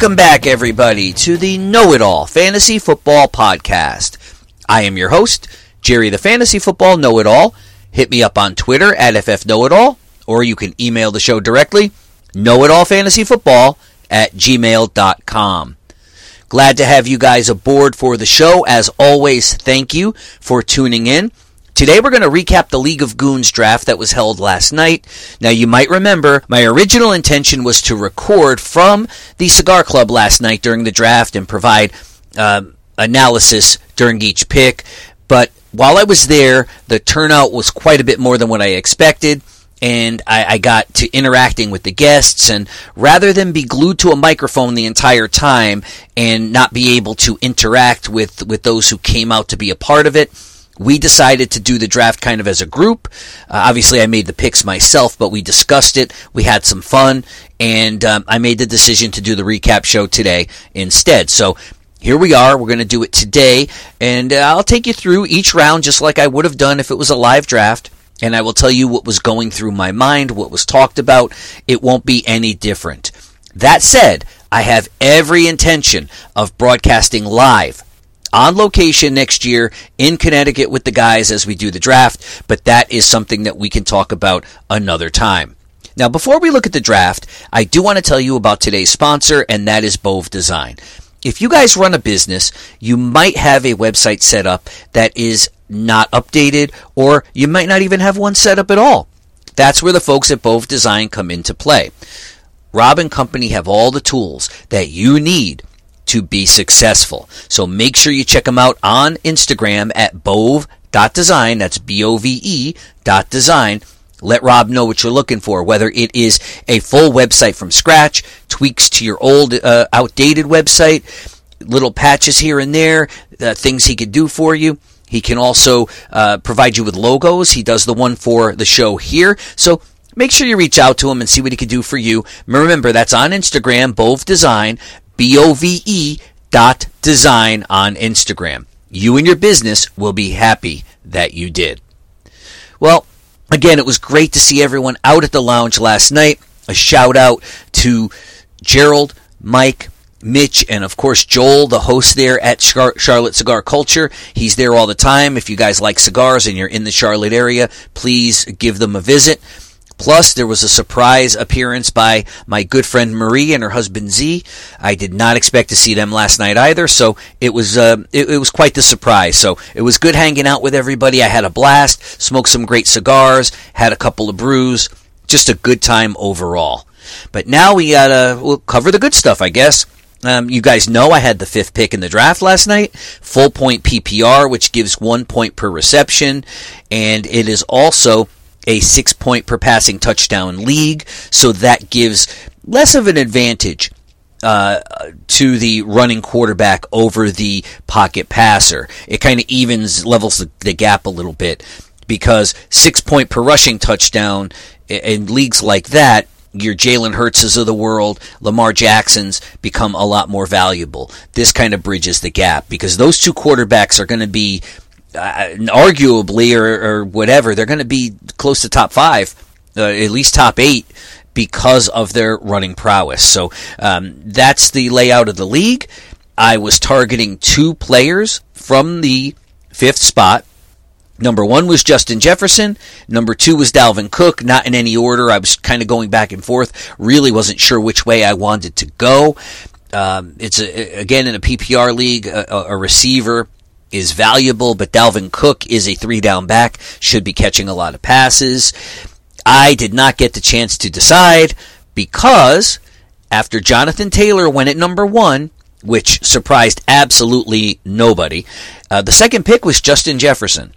Welcome back, everybody, to the Know It All Fantasy Football Podcast. I am your host, Jerry the Fantasy Football Know It All. Hit me up on Twitter at FF Know It All, or you can email the show directly, Know It All Fantasy Football at gmail.com. Glad to have you guys aboard for the show. As always, thank you for tuning in. Today we're going to recap the League of Goons draft that was held last night. Now you might remember my original intention was to record from the Cigar Club last night during the draft and provide uh, analysis during each pick. But while I was there, the turnout was quite a bit more than what I expected and I, I, got to interacting with the guests and rather than be glued to a microphone the entire time and not be able to interact with with those who came out to be a part of it we decided to do the draft kind of as a group. Uh, obviously, I made the picks myself, but we discussed it. We had some fun, and um, I made the decision to do the recap show today instead. So here we are. We're going to do it today, and uh, I'll take you through each round just like I would have done if it was a live draft. And I will tell you what was going through my mind, what was talked about. It won't be any different. That said, I have every intention of broadcasting live on location next year in Connecticut with the guys as we do the draft, but that is something that we can talk about another time. Now, before we look at the draft, I do want to tell you about today's sponsor, and that is Bove Design. If you guys run a business, you might have a website set up that is not updated, or you might not even have one set up at all. That's where the folks at Bove Design come into play. Rob and Company have all the tools that you need to be successful. So make sure you check them out on Instagram at bove.design. That's B-O-V-E dot design. Let Rob know what you're looking for, whether it is a full website from scratch, tweaks to your old, uh, outdated website, little patches here and there, uh, things he could do for you. He can also uh, provide you with logos. He does the one for the show here. So make sure you reach out to him and see what he can do for you. Remember, that's on Instagram, Bove Design. B-O-V-E dot design on Instagram. You and your business will be happy that you did. Well, again, it was great to see everyone out at the lounge last night. A shout out to Gerald, Mike, Mitch, and of course Joel, the host there at Charlotte Cigar Culture. He's there all the time. If you guys like cigars and you're in the Charlotte area, please give them a visit. Plus, there was a surprise appearance by my good friend Marie and her husband Z. I did not expect to see them last night either, so it was uh, it, it was quite the surprise. So it was good hanging out with everybody. I had a blast, smoked some great cigars, had a couple of brews, just a good time overall. But now we gotta we'll cover the good stuff, I guess. Um, you guys know I had the fifth pick in the draft last night, full point PPR, which gives one point per reception, and it is also a six point per passing touchdown league, so that gives less of an advantage uh, to the running quarterback over the pocket passer. It kind of evens, levels the, the, gap a little bit because six point per rushing touchdown in, in leagues like that, your Jalen Hurtses of the world, Lamar Jacksons become a lot more valuable. This kind of bridges the gap because those two quarterbacks are going to be uh, arguably or, or, whatever, they're going to be close to top five, uh, at least top eight, because of their running prowess. So um, that's the layout of the league. I was targeting two players from the fifth spot. Number one was Justin Jefferson. Number two was Dalvin Cook. Not in any order. I was kind of going back and forth. Really wasn't sure which way I wanted to go. Um, it's a, again in a PPR league, a, a receiver is valuable, but Dalvin Cook is a three down back, should be catching a lot of passes. I did not get the chance to decide because after Jonathan Taylor went at number one, which surprised absolutely nobody, uh, the second pick was Justin Jefferson.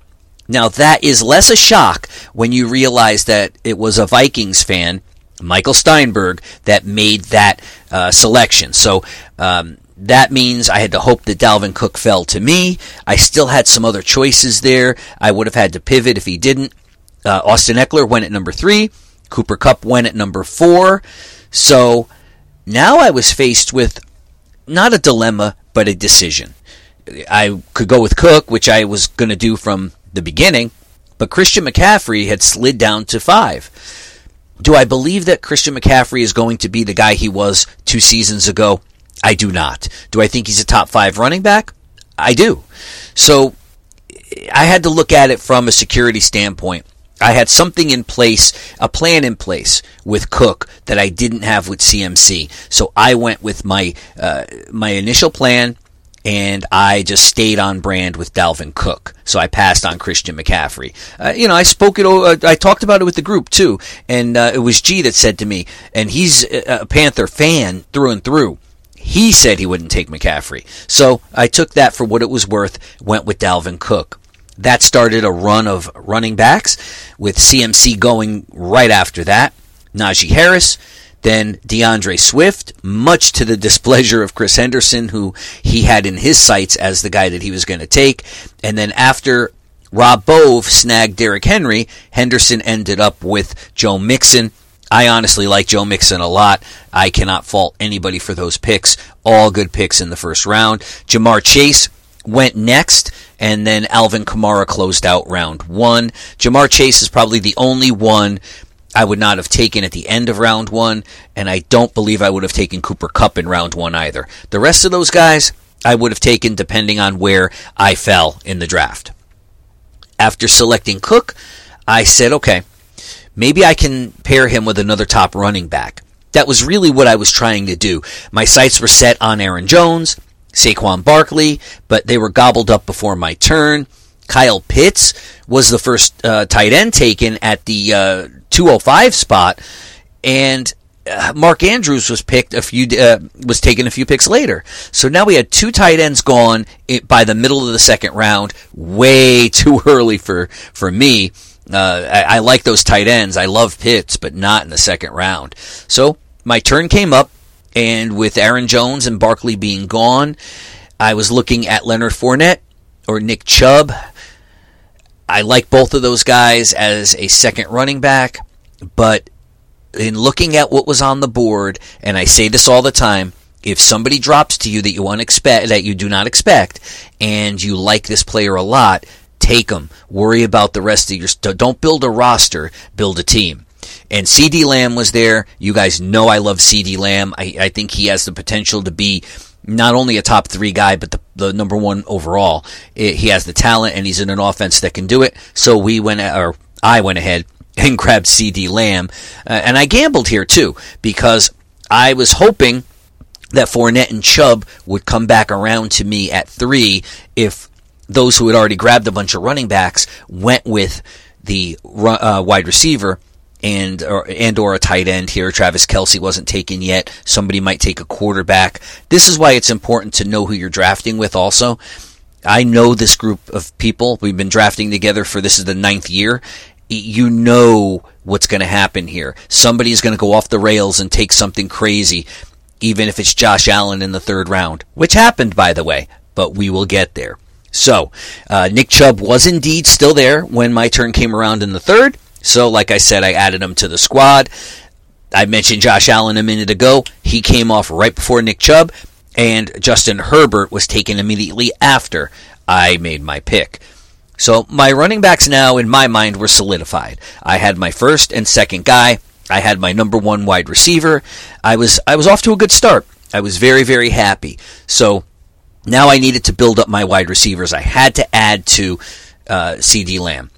Now, that is less a shock when you realize that it was a Vikings fan, Michael Steinberg, that made that uh, selection. So, um, that means I had to hope that Dalvin Cook fell to me. I still had some other choices there. I would have had to pivot if he didn't. Uh, Austin Ekeler went at number three. Cooper Kupp went at number four. So now I was faced with not a dilemma, but a decision. I could go with Cook, which I was going to do from the beginning, but Christian McCaffrey had slid down to five. Do I believe that Christian McCaffrey is going to be the guy he was two seasons ago? I do not. Do I think he's a top five running back? I do. So I had to look at it from a security standpoint. I had something in place, a plan in place with Cook that I didn't have with CMC. So I went with my uh, my initial plan, and I just stayed on brand with Dalvin Cook. So I passed on Christian McCaffrey. Uh, you know, I spoke it. Uh, I talked about it with the group too, and uh, it was G that said to me, and he's a Panther fan through and through. He said he wouldn't take McCaffrey. So I took that for what it was worth, went with Dalvin Cook. That started a run of running backs with CMC going right after that. Najee Harris, then DeAndre Swift, much to the displeasure of Chris Henderson, who he had in his sights as the guy that he was going to take. And then after Rob Bove snagged Derrick Henry, Henderson ended up with Joe Mixon. I honestly like Joe Mixon a lot. I cannot fault anybody for those picks. All good picks in the first round. Ja'Marr Chase went next, and then Alvin Kamara closed out round one. Ja'Marr Chase is probably the only one I would not have taken at the end of round one, and I don't believe I would have taken Cooper Kupp in round one either. The rest of those guys I would have taken depending on where I fell in the draft. After selecting Cook, I said, okay, maybe I can pair him with another top running back. That was really what I was trying to do. My sights were set on Aaron Jones, Saquon Barkley, but they were gobbled up before my turn. Kyle Pitts was the first uh, tight end taken at the uh, 205 spot, and uh, Mark Andrews was picked a few uh, was taken a few picks later. So now we had two tight ends gone by the middle of the second round. Way too early for for me. Uh, I, I, like those tight ends. I love Pitts, but not in the second round. So my turn came up, and with Aaron Jones and Barkley being gone, I was looking at Leonard Fournette or Nick Chubb. I like both of those guys as a second running back, but in looking at what was on the board, and I say this all the time, if somebody drops to you that you unexpect that you do not expect, and you like this player a lot, take them. Worry about the rest of your. Don't build a roster. Build a team. And CeeDee Lamb was there. You guys know I love CeeDee Lamb. I, I think he has the potential to be not only a top three guy, but the, the number one overall. It, he has the talent, and he's in an offense that can do it. So we went, or I went ahead and grabbed CeeDee Lamb, uh, and I gambled here too because I was hoping that Fournette and Chubb would come back around to me at three if those who had already grabbed a bunch of running backs went with the uh, wide receiver and or, and or a tight end here. Travis Kelce wasn't taken yet. Somebody might take a quarterback. This is why it's important to know who you're drafting with. Also, I know this group of people. We've been drafting together for this is the ninth year. You know what's going to happen here. Somebody is going to go off the rails and take something crazy, even if it's Josh Allen in the third round, which happened, by the way. But we will get there. So, uh, Nick Chubb was indeed still there when my turn came around in the third. So, like I said, I added him to the squad. I mentioned Josh Allen a minute ago. He came off right before Nick Chubb, and Justin Herbert was taken immediately after I made my pick. So, my running backs now, in my mind, were solidified. I had my first and second guy. I had my number one wide receiver. I was I was off to a good start. I was very very happy. So now I needed to build up my wide receivers. I had to add to uh, CeeDee Lamb.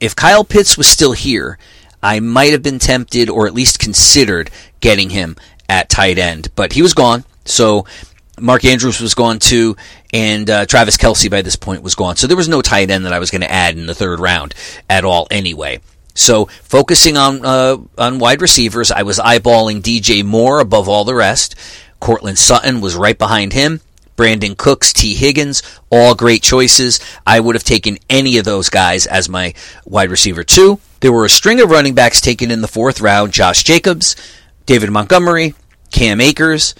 If Kyle Pitts was still here, I might have been tempted or at least considered getting him at tight end, but he was gone. So Mark Andrews was gone too, and uh, Travis Kelce by this point was gone. So there was no tight end that I was going to add in the third round at all anyway. So focusing on uh, on wide receivers, I was eyeballing DJ Moore above all the rest. Courtland Sutton was right behind him. Brandin Cooks, Tee Higgins, all great choices. I would have taken any of those guys as my wide receiver too. There were a string of running backs taken in the fourth round Josh Jacobs, David Montgomery, Cam Akers.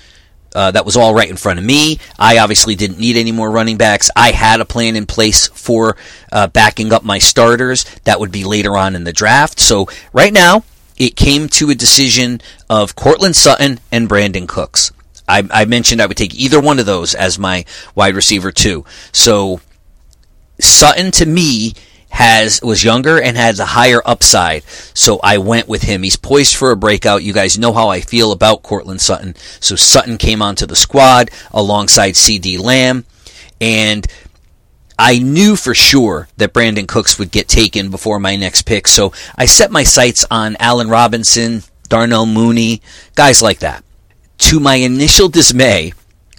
Uh, that was all right in front of me. I obviously didn't need any more running backs. I had a plan in place for uh, backing up my starters. That would be later on in the draft. So right now, it came to a decision of Courtland Sutton and Brandin Cooks. I, I mentioned I would take either one of those as my wide receiver too. So Sutton to me has was younger and has a higher upside. So I went with him. He's poised for a breakout. You guys know how I feel about Courtland Sutton. So Sutton came onto the squad alongside CeeDee Lamb and I knew for sure that Brandin Cooks would get taken before my next pick. So I set my sights on Allen Robinson, Darnell Mooney, guys like that. To my initial dismay,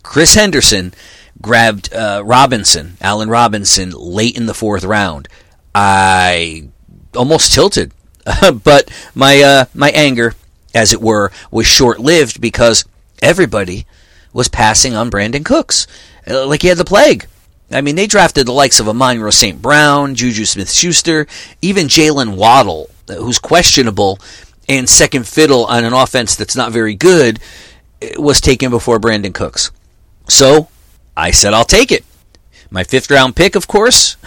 Chris Henderson grabbed uh, Robinson, Allen Robinson, late in the fourth round. I almost tilted, but my uh, my anger, as it were, was short lived because everybody was passing on Brandin Cooks uh, like he had the plague. I mean, they drafted the likes of Amon-Ra St. Brown, Juju Smith Schuster, even Jaylen Waddle, uh, who's questionable and second fiddle on an offense that's not very good, was taken before Brandin Cooks. So I said I'll take it. My fifth round pick, of course,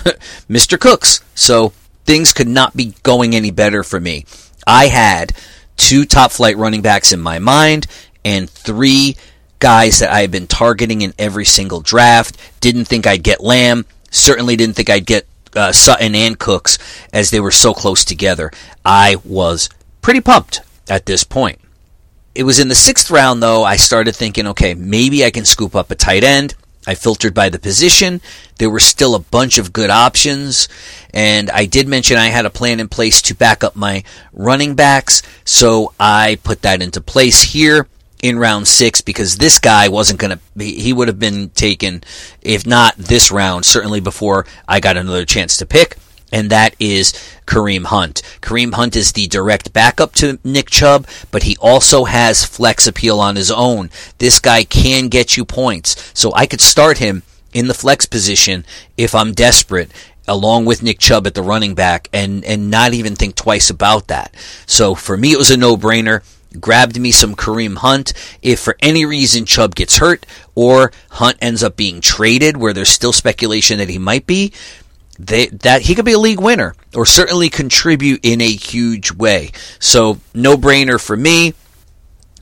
Mr. Cooks. So things could not be going any better for me. I had two top flight running backs in my mind and three guys that I had been targeting in every single draft. Didn't think I'd get Lamb. Certainly didn't think I'd get uh, Sutton and Cooks as they were so close together. I was pretty pumped at this point. It was in the sixth round, though, I started thinking, okay, maybe I can scoop up a tight end. I filtered by the position. There were still a bunch of good options. And I did mention I had a plan in place to back up my running backs. So I put that into place here in round six because this guy wasn't going to, he would have been taken, if not this round, certainly before I got another chance to pick and that is Kareem Hunt. Kareem Hunt is the direct backup to Nick Chubb, but he also has flex appeal on his own. This guy can get you points, so I could start him in the flex position if I'm desperate along with Nick Chubb at the running back and and not even think twice about that. So for me it was a no-brainer. Grabbed me some Kareem Hunt. If for any reason Chubb gets hurt or Hunt ends up being traded where there's still speculation that he might be, they, that he could be a league winner or certainly contribute in a huge way. So no brainer for me.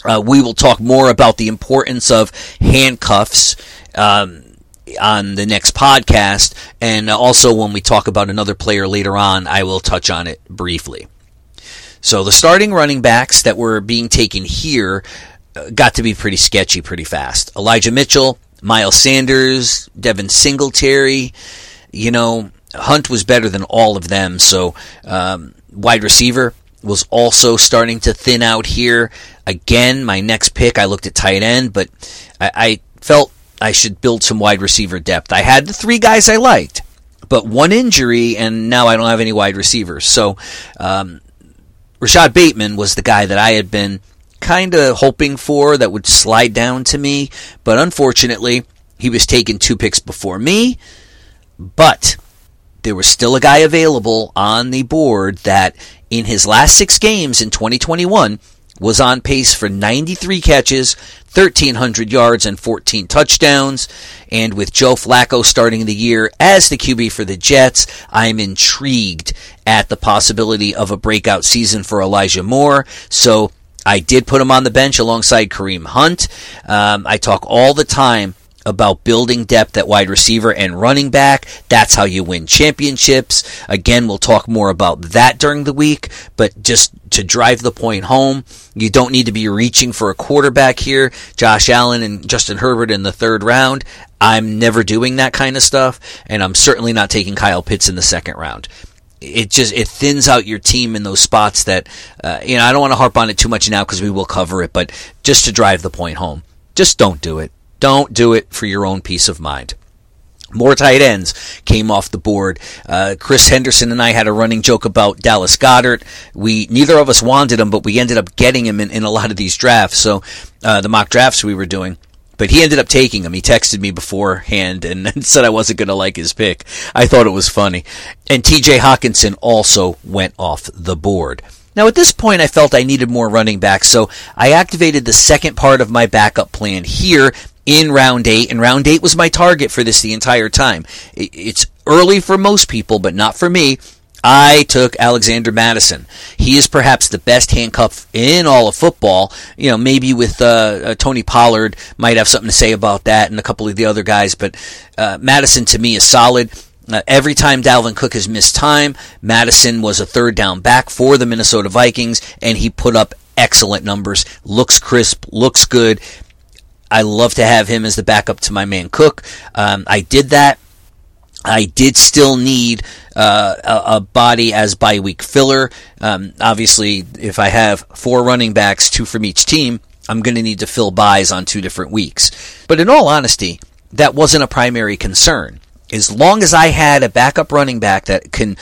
Uh, we will talk more about the importance of handcuffs um, on the next podcast, and also when we talk about another player later on, I will touch on it briefly. So the starting running backs that were being taken here uh, got to be pretty sketchy pretty fast. Elijah Mitchell, Miles Sanders, Devin Singletary, you know, Hunt was better than all of them. So um, wide receiver was also starting to thin out here. Again, my next pick, I looked at tight end, but I, I felt I should build some wide receiver depth. I had the three guys I liked, but one injury, and now I don't have any wide receivers. So um, Rashod Bateman was the guy that I had been kind of hoping for that would slide down to me, but unfortunately, he was taken two picks before me. But there was still a guy available on the board that in his last six games in 2021 was on pace for 93 catches, 1,300 yards, and 14 touchdowns. And with Joe Flacco starting the year as the QB for the Jets, I'm intrigued at the possibility of a breakout season for Elijah Moore. So I did put him on the bench alongside Kareem Hunt. Um, I talk all the time about building depth at wide receiver and running back. That's how you win championships. Again, we'll talk more about that during the week, but just to drive the point home, you don't need to be reaching for a quarterback here. Josh Allen and Justin Herbert in the third round. I'm never doing that kind of stuff, and I'm certainly not taking Kyle Pitts in the second round it just it thins out your team in those spots that uh, you know I don't want to harp on it too much now because we will cover it, but just to drive the point home, just don't do it. Don't do it for your own peace of mind. More tight ends came off the board. Uh, Chris Henderson and I had a running joke about Dallas Goedert. We neither of us wanted him, but we ended up getting him in, in a lot of these drafts. So uh, the mock drafts we were doing. But he ended up taking him. He texted me beforehand and said I wasn't going to like his pick. I thought it was funny. And TJ Hockenson also went off the board. Now, at this point, I felt I needed more running backs, so I activated the second part of my backup plan here in round eight, and round eight was my target for this the entire time. It's early for most people, but not for me. I took Alexander Mattison. He is perhaps the best handcuff in all of football. You know, maybe with uh, uh, Tony Pollard might have something to say about that, and a couple of the other guys. But uh, Mattison to me is solid. Uh, every time Dalvin Cook has missed time, Mattison was a third down back for the Minnesota Vikings, and he put up excellent numbers. Looks crisp, looks good. I love to have him as the backup to my man Cook. Um, I did that. I did still need uh, a, body as bye week filler. Um, obviously, if I have four running backs, two from each team, I'm going to need to fill byes on two different weeks. But in all honesty, that wasn't a primary concern. As long as I had a backup running back that can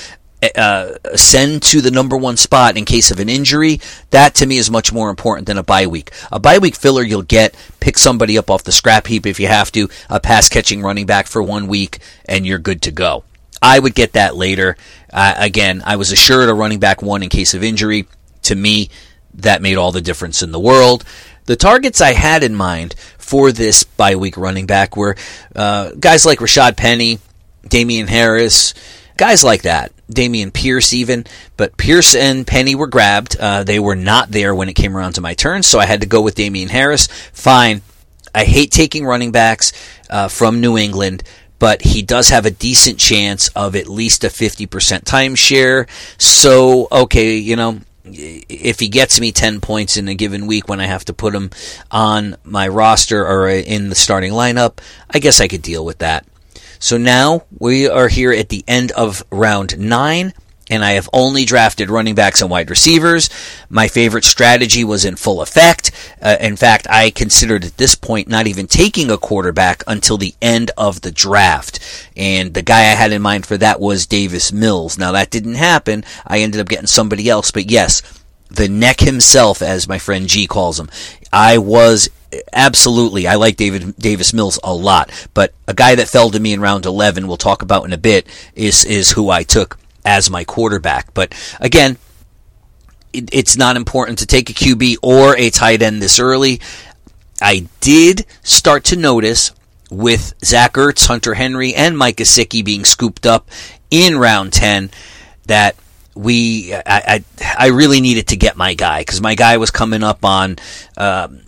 uh, ascend to the number one spot in case of an injury, that to me is much more important than a bye week. A bye week filler you'll get, pick somebody up off the scrap heap if you have to, a pass catching running back for one week, and you're good to go. I would get that later. Uh, again, I was assured a running back one in case of injury. To me, that made all the difference in the world. The targets I had in mind for this bye week running back were uh, guys like Rashad Penny, Damian Harris, guys like that. Dameon Pierce, even, but Pierce and Penny were grabbed. Uh, they were not there when it came around to my turn, so I had to go with Damian Harris. Fine. I hate taking running backs uh, from New England, but he does have a decent chance of at least a 50% timeshare. So, okay, you know, if he gets me 10 points in a given week when I have to put him on my roster or in the starting lineup, I guess I could deal with that. So now we are here at the end of round nine and I have only drafted running backs and wide receivers. My favorite strategy was in full effect. Uh, in fact, I considered at this point not even taking a quarterback until the end of the draft. And the guy I had in mind for that was Davis Mills. Now that didn't happen. I ended up getting somebody else, but yes, the neck himself, as my friend G calls him. I was absolutely I like David Davis Mills a lot, but a guy that fell to me in round 11 we'll talk about in a bit is is who I took as my quarterback. But again, it, it's not important to take a QB or a tight end this early. I did start to notice with Zach Ertz, Hunter Henry, and Mike Gesicki being scooped up in round 10 that we I, I, I really needed to get my guy because my guy was coming up on um,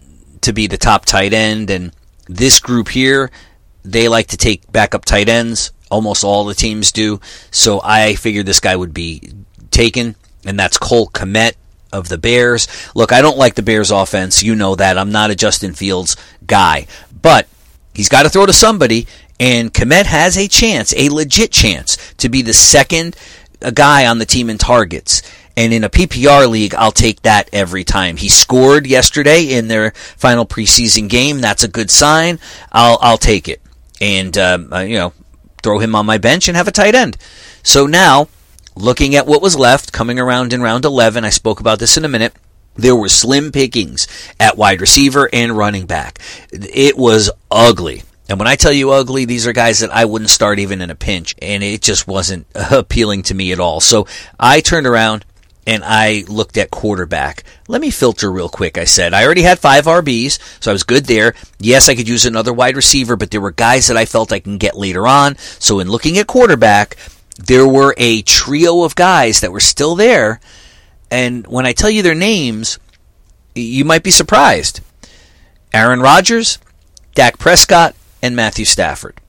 to be the top tight end and this group here they like to take backup tight ends almost all the teams do. So I figured this guy would be taken, and that's Cole Kmet of the Bears. Look, I don't like the Bears offense. You know that. I'm not a Justin Fields guy. But he's got to throw to somebody, and Kmet has a chance, a legit chance, to be the second guy on the team in targets. And in a PPR league, I'll take that every time. He scored yesterday in their final preseason game. That's a good sign. I'll I'll take it. And um, uh, you know, throw him on my bench and have a tight end. So now, looking at what was left, coming around in round 11, I spoke about this in a minute. There were slim pickings at wide receiver and running back. It was ugly. And when I tell you ugly, these are guys that I wouldn't start even in a pinch. And it just wasn't appealing to me at all. So I turned around and I looked at quarterback. Let me filter real quick. I said, I already had five RBs, so I was good there. Yes, I could use another wide receiver, but there were guys that I felt I can get later on. So in looking at quarterback, there were a trio of guys that were still there. And when I tell you their names, you might be surprised. Aaron Rodgers, Dak Prescott, and Matthew Stafford.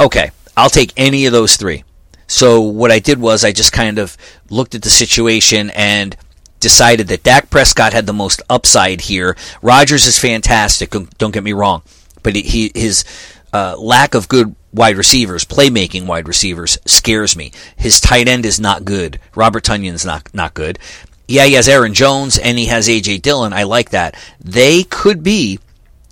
Okay, I'll take any of those three. So what I did was I just kind of looked at the situation and decided that Dak Prescott had the most upside here. Rodgers is fantastic. Don't get me wrong, but he his uh, lack of good wide receivers, playmaking wide receivers, scares me. His tight end is not good. Robert Tonyan's not not good. Yeah, he has Aaron Jones and he has AJ Dillon. I like that. They could be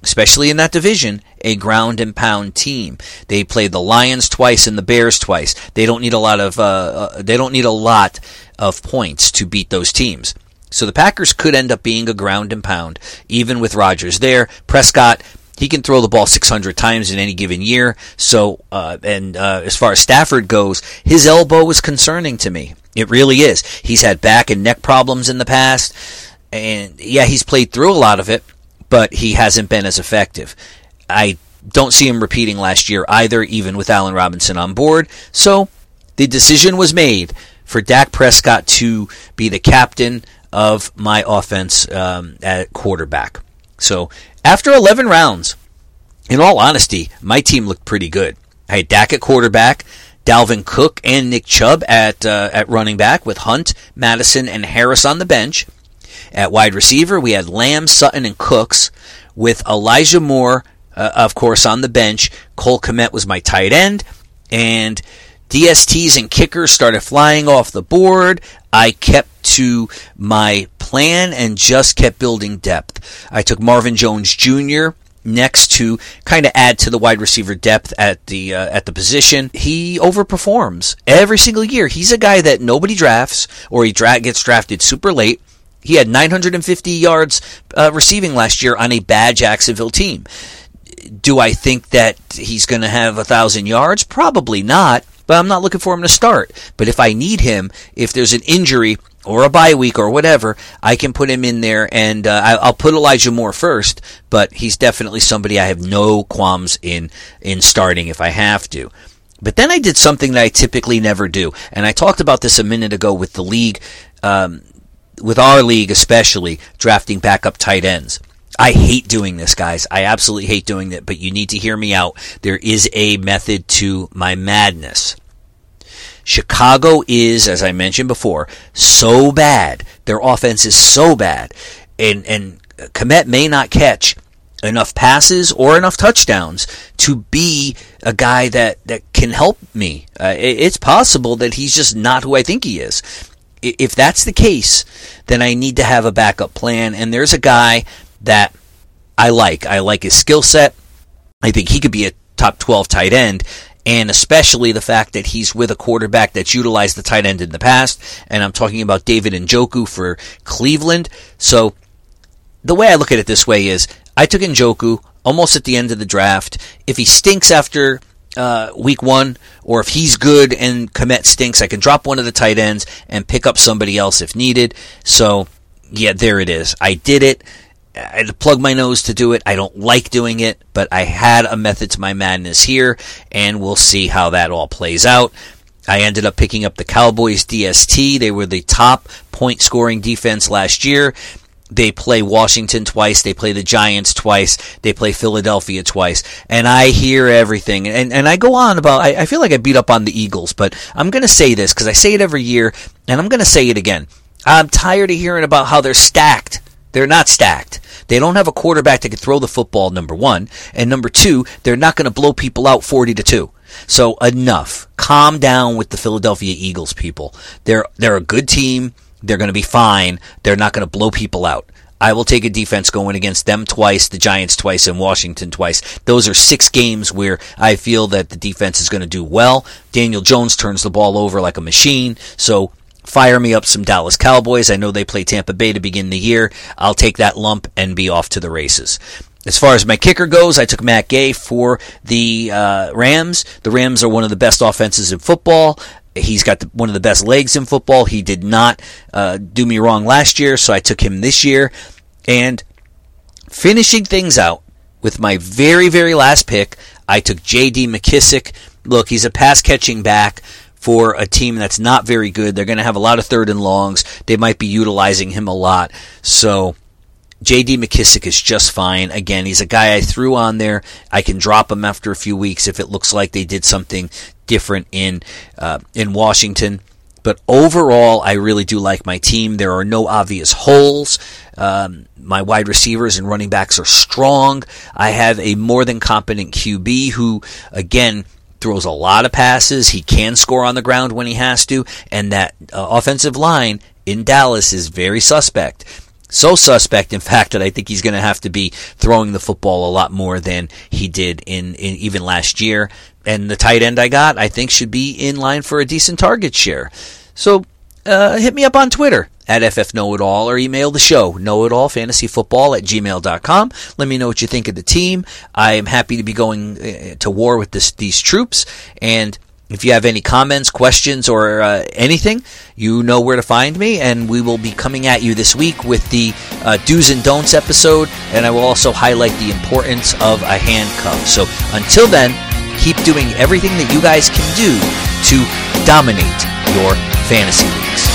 especially in that division, a ground and pound team. They play the Lions twice and the Bears twice. They don't need a lot of uh, uh, they don't need a lot of points to beat those teams. So the Packers could end up being a ground and pound, even with Rodgers there. Prescott, he can throw the ball 600 times in any given year. So, uh, and uh, as far as Stafford goes, his elbow is concerning to me. It really is. He's had back and neck problems in the past, and yeah, he's played through a lot of it but he hasn't been as effective. I don't see him repeating last year either, even with Allen Robinson on board. So the decision was made for Dak Prescott to be the captain of my offense um, at quarterback. So after 11 rounds, in all honesty, my team looked pretty good. I had Dak at quarterback, Dalvin Cook and Nick Chubb at uh, at running back with Hunt, Mattison, and Harris on the bench. At wide receiver, we had Lamb, Sutton, and Cooks with Elijah Moore, uh, of course, on the bench. Cole Kmet was my tight end, and DSTs and kickers started flying off the board. I kept to my plan and just kept building depth. I took Marvin Jones Jr. next to kind of add to the wide receiver depth at the uh, at the position. He overperforms every single year. He's a guy that nobody drafts or he dra- gets drafted super late. He had 950 yards uh, receiving last year on a bad Jacksonville team. Do I think that he's going to have a thousand yards? Probably not but I'm not looking for him to start. But if I need him, if there's an injury or a bye week or whatever, I can put him in there and uh, I'll put Elijah Moore first, but he's definitely somebody I have no qualms in, in starting if I have to. But then I did something that I typically never do, and I talked about this a minute ago with the league, um, with our league especially, drafting backup tight ends. I hate doing this, guys. I absolutely hate doing it, but you need to hear me out. There is a method to my madness. Chicago is, as I mentioned before, so bad. Their offense is so bad. And, and Kmet may not catch enough passes or enough touchdowns to be a guy that, that can help me. Uh, it, it's possible that he's just not who I think he is. If that's the case, then I need to have a backup plan. And there's a guy that I like. I like his skill set. I think he could be a top 12 tight end, and especially the fact that he's with a quarterback that's utilized the tight end in the past. And I'm talking about David Njoku for Cleveland. So the way I look at it this way is I took Njoku almost at the end of the draft. If he stinks after uh, week one, or if he's good and Kmet stinks, I can drop one of the tight ends and pick up somebody else if needed. So, yeah, there it is. I did it. I had to plug my nose to do it. I don't like doing it, but I had a method to my madness here, and we'll see how that all plays out. I ended up picking up the Cowboys DST. They were the top point scoring defense last year. They play Washington twice. They play the Giants twice. They play Philadelphia twice. And I hear everything. And, and I go on about, I, I feel like I beat up on the Eagles, but I'm going to say this because I say it every year, and I'm going to say it again. I'm tired of hearing about how they're stacked. They're not stacked. They don't have a quarterback that can throw the football, number one. And number two, they're not going to blow people out 40 to 2. So enough. Calm down with the Philadelphia Eagles people. They're, they're a good team. They're going to be fine. They're not going to blow people out. I will take a defense going against them twice, the Giants twice, and Washington twice. Those are six games where I feel that the defense is going to do well. Daniel Jones turns the ball over like a machine. So fire me up some Dallas Cowboys. I know they play Tampa Bay to begin the year. I'll take that lump and be off to the races. As far as my kicker goes, I took Matt Gay for the uh, Rams. The Rams are one of the best offenses in football. He's got the, one of the best legs in football. He did not uh, do me wrong last year, so I took him this year. And finishing things out with my very, very last pick, I took J.D. McKissic. Look, he's a pass catching back for a team that's not very good. They're going to have a lot of third and longs. They might be utilizing him a lot. So J.D. McKissic is just fine. Again, he's a guy I threw on there. I can drop him after a few weeks if it looks like they did something different in uh, in Washington. But overall, I really do like my team. There are no obvious holes. Um, my wide receivers and running backs are strong. I have a more than competent QB who, again, throws a lot of passes. He can score on the ground when he has to, and that uh, offensive line in Dallas is very suspect. So suspect, in fact, that I think he's going to have to be throwing the football a lot more than he did in, in even last year. And the tight end I got, I think, should be in line for a decent target share. So uh, hit me up on Twitter at ffknowitall or email the show, knowitallfantasyfootball at gmail.com. Let me know what you think of the team. I am happy to be going uh, to war with this, these troops. And if you have any comments, questions, or uh, anything, you know where to find me. And we will be coming at you this week with the uh, do's and don'ts episode. And I will also highlight the importance of a handcuff. So until then, keep doing everything that you guys can do to dominate your fantasy leagues.